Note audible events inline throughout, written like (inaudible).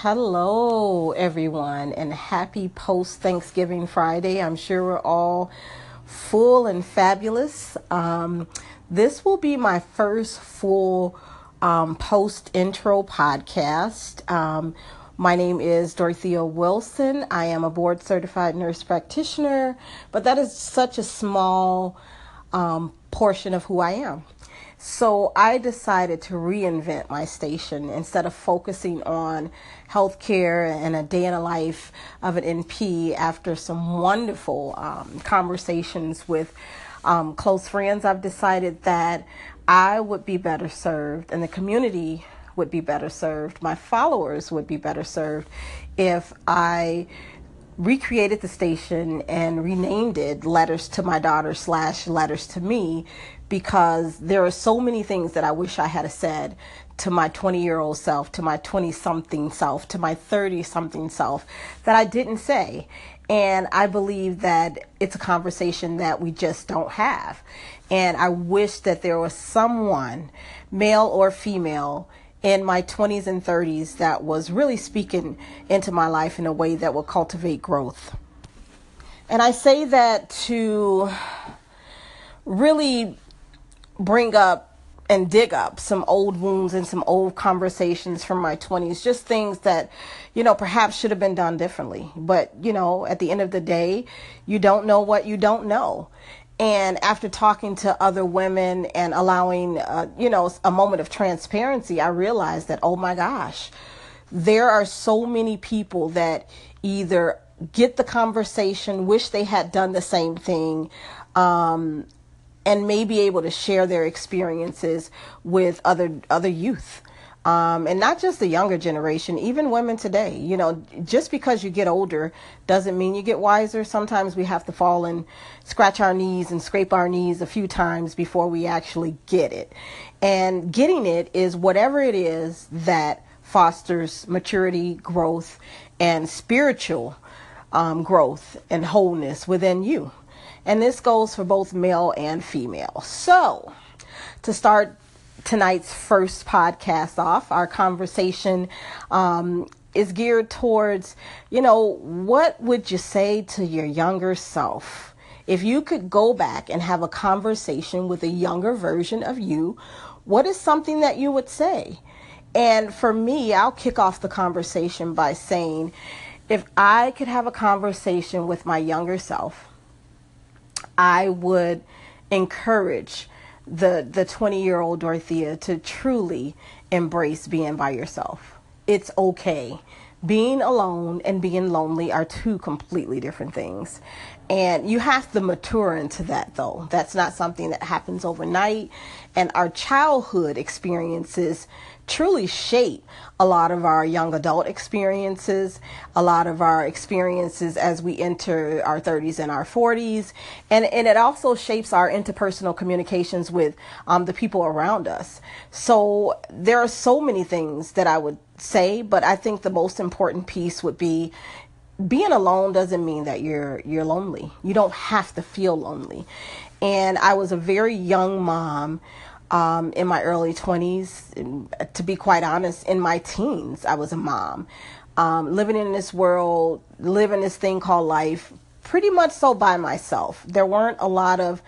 Hello, everyone, and happy post Thanksgiving Friday. I'm sure we're all full and fabulous. Um, this will be my first full um, post intro podcast. Um, my name is Dorothea Wilson. I am a board certified nurse practitioner, but that is such a small um, portion of who I am. So I decided to reinvent my station instead of focusing on healthcare and a day in the life of an NP after some wonderful um, conversations with um, close friends. I've decided that I would be better served and the community would be better served, my followers would be better served if I recreated the station and renamed it letters to my daughter slash letters to me because there are so many things that i wish i had said to my 20 year old self to my 20 something self to my 30 something self that i didn't say. And i believe that it's a conversation that we just don't have. And i wish that there was someone male or female in my 20s and 30s that was really speaking into my life in a way that will cultivate growth. And I say that to really bring up and dig up some old wounds and some old conversations from my 20s, just things that, you know, perhaps should have been done differently. But, you know, at the end of the day, you don't know what you don't know. And after talking to other women and allowing, uh, you know, a moment of transparency, I realized that, oh my gosh, there are so many people that either get the conversation, wish they had done the same thing, um, and may be able to share their experiences with other other youth um, and not just the younger generation, even women today. You know, just because you get older doesn't mean you get wiser. Sometimes we have to fall and scratch our knees and scrape our knees a few times before we actually get it. And getting it is whatever it is that fosters maturity, growth, and spiritual um, growth and wholeness within you. And this goes for both male and female. So, to start tonight's first podcast off. Our conversation um, is geared towards, you know, what would you say to your younger self? If you could go back and have a conversation with a younger version of you, what is something that you would say? And for me, I'll kick off the conversation by saying, if I could have a conversation with my younger self, I would encourage the the 20 year old Dorothea to truly embrace being by yourself. It's okay. Being alone and being lonely are two completely different things. And you have to mature into that though. That's not something that happens overnight. And our childhood experiences truly shape a lot of our young adult experiences, a lot of our experiences as we enter our 30s and our 40s, and, and it also shapes our interpersonal communications with um, the people around us. So there are so many things that I would say, but I think the most important piece would be being alone doesn't mean that you're you're lonely. You don't have to feel lonely. And I was a very young mom um, in my early 20s. To be quite honest, in my teens, I was a mom. Um, living in this world, living this thing called life, pretty much so by myself. There weren't a lot of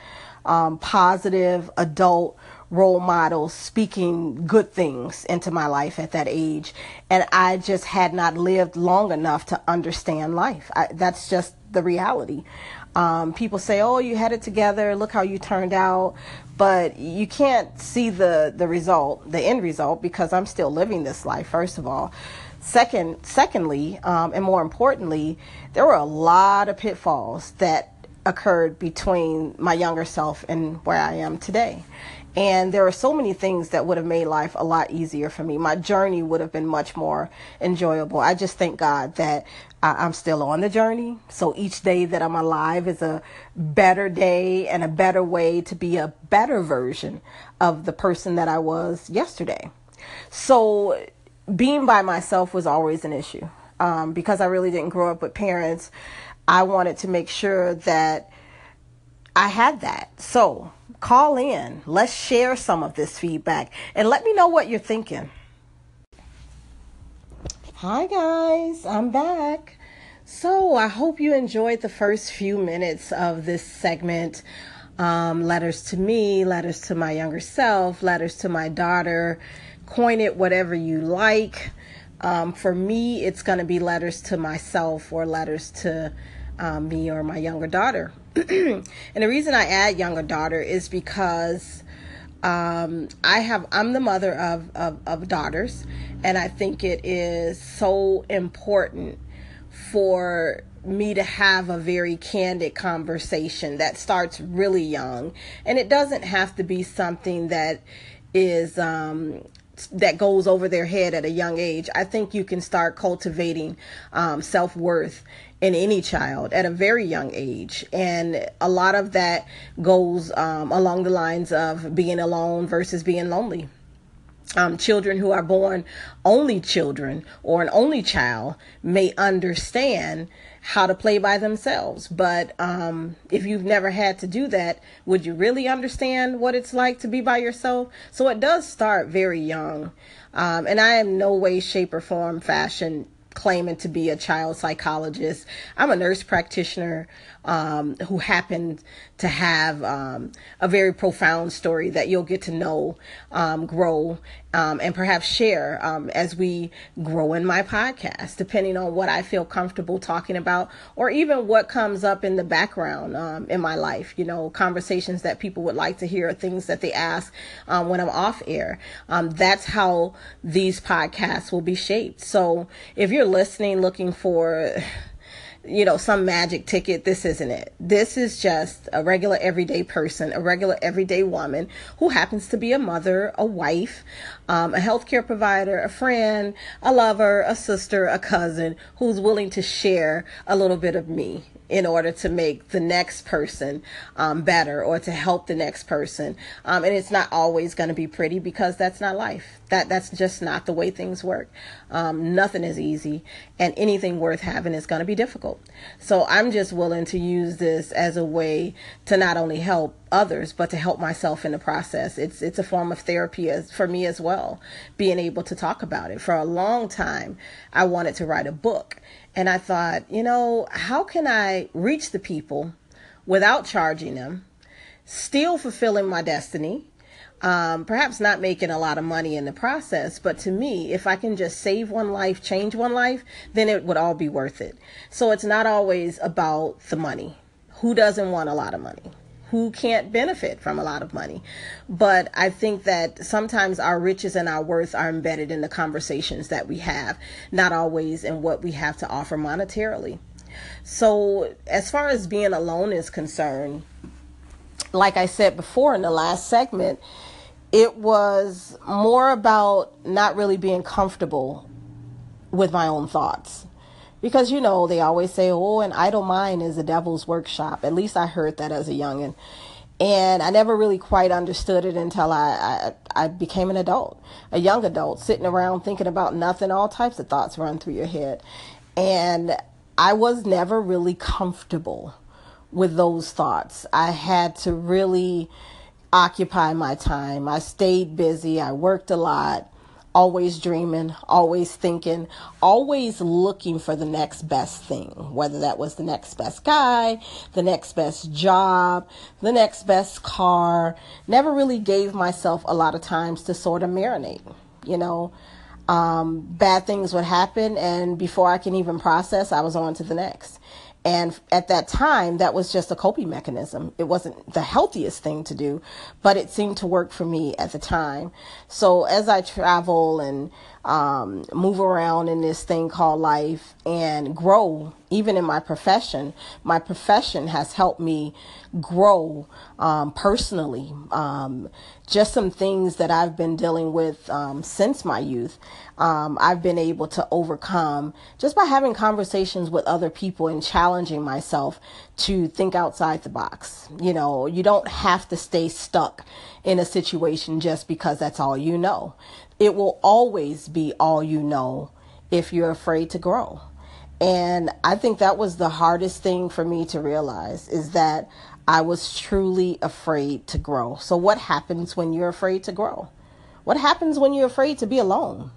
um, positive adult role models speaking good things into my life at that age. And I just had not lived long enough to understand life. I, that's just the reality. Um, people say, "Oh, you had it together. Look how you turned out," but you can't see the the result, the end result, because I'm still living this life. First of all, second, secondly, um, and more importantly, there were a lot of pitfalls that occurred between my younger self and where I am today. And there are so many things that would have made life a lot easier for me. My journey would have been much more enjoyable. I just thank God that I'm still on the journey. So each day that I'm alive is a better day and a better way to be a better version of the person that I was yesterday. So being by myself was always an issue. Um, because I really didn't grow up with parents, I wanted to make sure that I had that. So call in. Let's share some of this feedback and let me know what you're thinking. Hi, guys, I'm back. So, I hope you enjoyed the first few minutes of this segment. Um, letters to me, letters to my younger self, letters to my daughter. Coin it whatever you like. Um, for me, it's going to be letters to myself or letters to um, me or my younger daughter. (clears throat) and the reason I add younger daughter is because um, I have I'm the mother of, of, of daughters, and I think it is so important for me to have a very candid conversation that starts really young, and it doesn't have to be something that is um, that goes over their head at a young age. I think you can start cultivating um, self worth in any child at a very young age. And a lot of that goes um, along the lines of being alone versus being lonely. Um, children who are born only children or an only child may understand how to play by themselves. But um, if you've never had to do that, would you really understand what it's like to be by yourself? So it does start very young. Um, and I am no way, shape, or form, fashion claiming to be a child psychologist. I'm a nurse practitioner um, who happened to have um, a very profound story that you'll get to know, um, grow, um, and perhaps share um, as we grow in my podcast, depending on what I feel comfortable talking about, or even what comes up in the background um, in my life. You know, conversations that people would like to hear, things that they ask when I'm off air. that's how these podcasts will be shaped. So if you're listening, looking for you know, some magic ticket. This isn't it. This is just a regular everyday person, a regular everyday woman who happens to be a mother, a wife, um, a healthcare provider, a friend, a lover, a sister, a cousin who's willing to share a little bit of me in order to make the next person um, better or to help the next person. Um, and it's not always going to be pretty because that's not life. That that's just not the way things work. Um, nothing is easy, and anything worth having is going to be difficult. So I'm just willing to use this as a way to not only help others but to help myself in the process. It's it's a form of therapy as for me as well. Being able to talk about it for a long time, I wanted to write a book and I thought, you know, how can I reach the people without charging them, still fulfilling my destiny? Um, perhaps not making a lot of money in the process, but to me, if I can just save one life, change one life, then it would all be worth it. So it's not always about the money. Who doesn't want a lot of money? Who can't benefit from a lot of money. But I think that sometimes our riches and our worth are embedded in the conversations that we have, not always in what we have to offer monetarily. So, as far as being alone is concerned, like I said before in the last segment, it was more about not really being comfortable with my own thoughts because you know they always say oh an idle mind is the devil's workshop. At least i heard that as a youngin. And i never really quite understood it until I, I, I became an adult a young adult sitting around thinking about nothing. All types of thoughts run through your head. And i was never really comfortable with those thoughts. I had to really occupy my time. I stayed busy. I worked a lot always dreaming, always thinking, always looking for the next best thing, whether that was the next best guy, the next best job, the next best car. Never really gave myself a lot of times to sort of marinate, you know. Um, bad things would happen, and before I can even process, I was on to the next. And at that time, that was just a coping mechanism. It wasn't the healthiest thing to do, but it seemed to work for me at the time. So as I travel and um, move around in this thing called life and grow, even in my profession, my profession has helped me grow um, personally. Um, just some things that I've been dealing with um, since my youth, um, I've been able to overcome just by having conversations with other people and challenging myself to think outside the box. You know, you don't have to stay stuck in a situation just because that's all you know. It will always be all you know if you're afraid to grow. And I think that was the hardest thing for me to realize is that I was truly afraid to grow. So, what happens when you're afraid to grow? What happens when you're afraid to be alone?